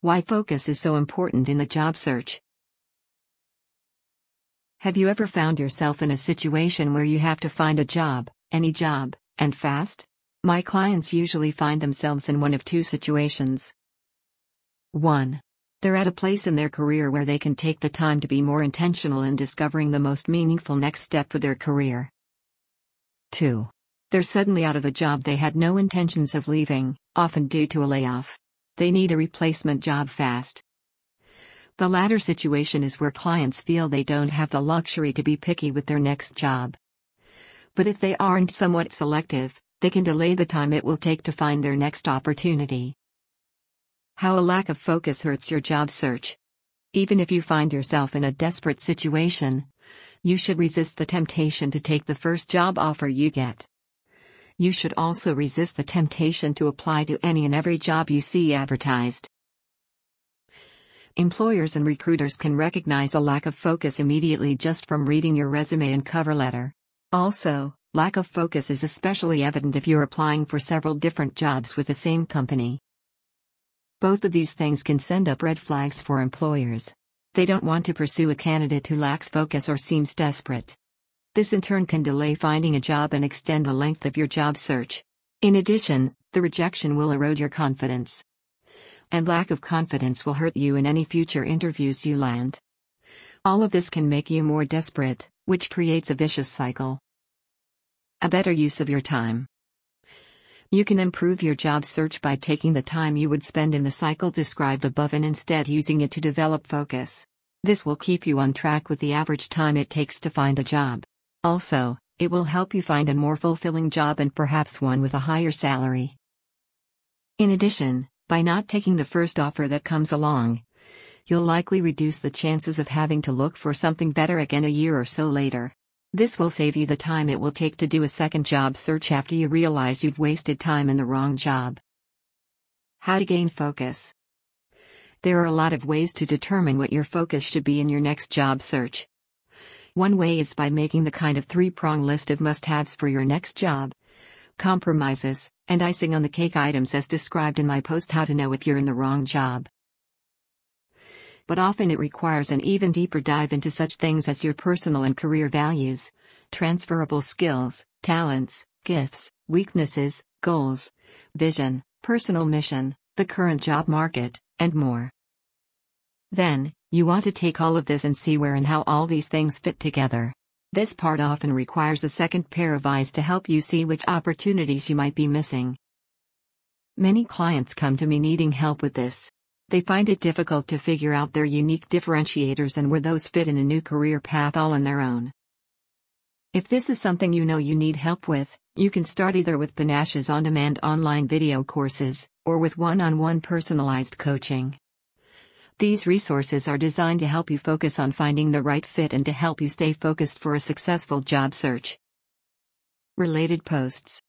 Why focus is so important in the job search. Have you ever found yourself in a situation where you have to find a job, any job, and fast? My clients usually find themselves in one of two situations. 1. They're at a place in their career where they can take the time to be more intentional in discovering the most meaningful next step for their career. 2. They're suddenly out of a job they had no intentions of leaving, often due to a layoff. They need a replacement job fast. The latter situation is where clients feel they don't have the luxury to be picky with their next job. But if they aren't somewhat selective, they can delay the time it will take to find their next opportunity. How a lack of focus hurts your job search. Even if you find yourself in a desperate situation, you should resist the temptation to take the first job offer you get you should also resist the temptation to apply to any and every job you see advertised. Employers and recruiters can recognize a lack of focus immediately just from reading your resume and cover letter. Also, lack of focus is especially evident if you're applying for several different jobs with the same company. Both of these things can send up red flags for employers. They don't want to pursue a candidate who lacks focus or seems desperate. This in turn can delay finding a job and extend the length of your job search. In addition, the rejection will erode your confidence. And lack of confidence will hurt you in any future interviews you land. All of this can make you more desperate, which creates a vicious cycle. A better use of your time. You can improve your job search by taking the time you would spend in the cycle described above and instead using it to develop focus. This will keep you on track with the average time it takes to find a job. Also, it will help you find a more fulfilling job and perhaps one with a higher salary. In addition, by not taking the first offer that comes along, you'll likely reduce the chances of having to look for something better again a year or so later. This will save you the time it will take to do a second job search after you realize you've wasted time in the wrong job. How to gain focus. There are a lot of ways to determine what your focus should be in your next job search. One way is by making the kind of three prong list of must haves for your next job. Compromises, and icing on the cake items as described in my post How to Know If You're in the Wrong Job. But often it requires an even deeper dive into such things as your personal and career values, transferable skills, talents, gifts, weaknesses, goals, vision, personal mission, the current job market, and more. Then, you want to take all of this and see where and how all these things fit together. This part often requires a second pair of eyes to help you see which opportunities you might be missing. Many clients come to me needing help with this. They find it difficult to figure out their unique differentiators and where those fit in a new career path all on their own. If this is something you know you need help with, you can start either with paNASH's on demand online video courses, or with one on one personalized coaching. These resources are designed to help you focus on finding the right fit and to help you stay focused for a successful job search. Related posts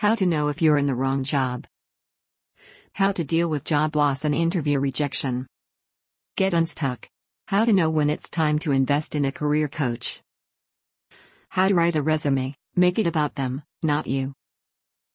How to know if you're in the wrong job. How to deal with job loss and interview rejection. Get unstuck. How to know when it's time to invest in a career coach. How to write a resume, make it about them, not you.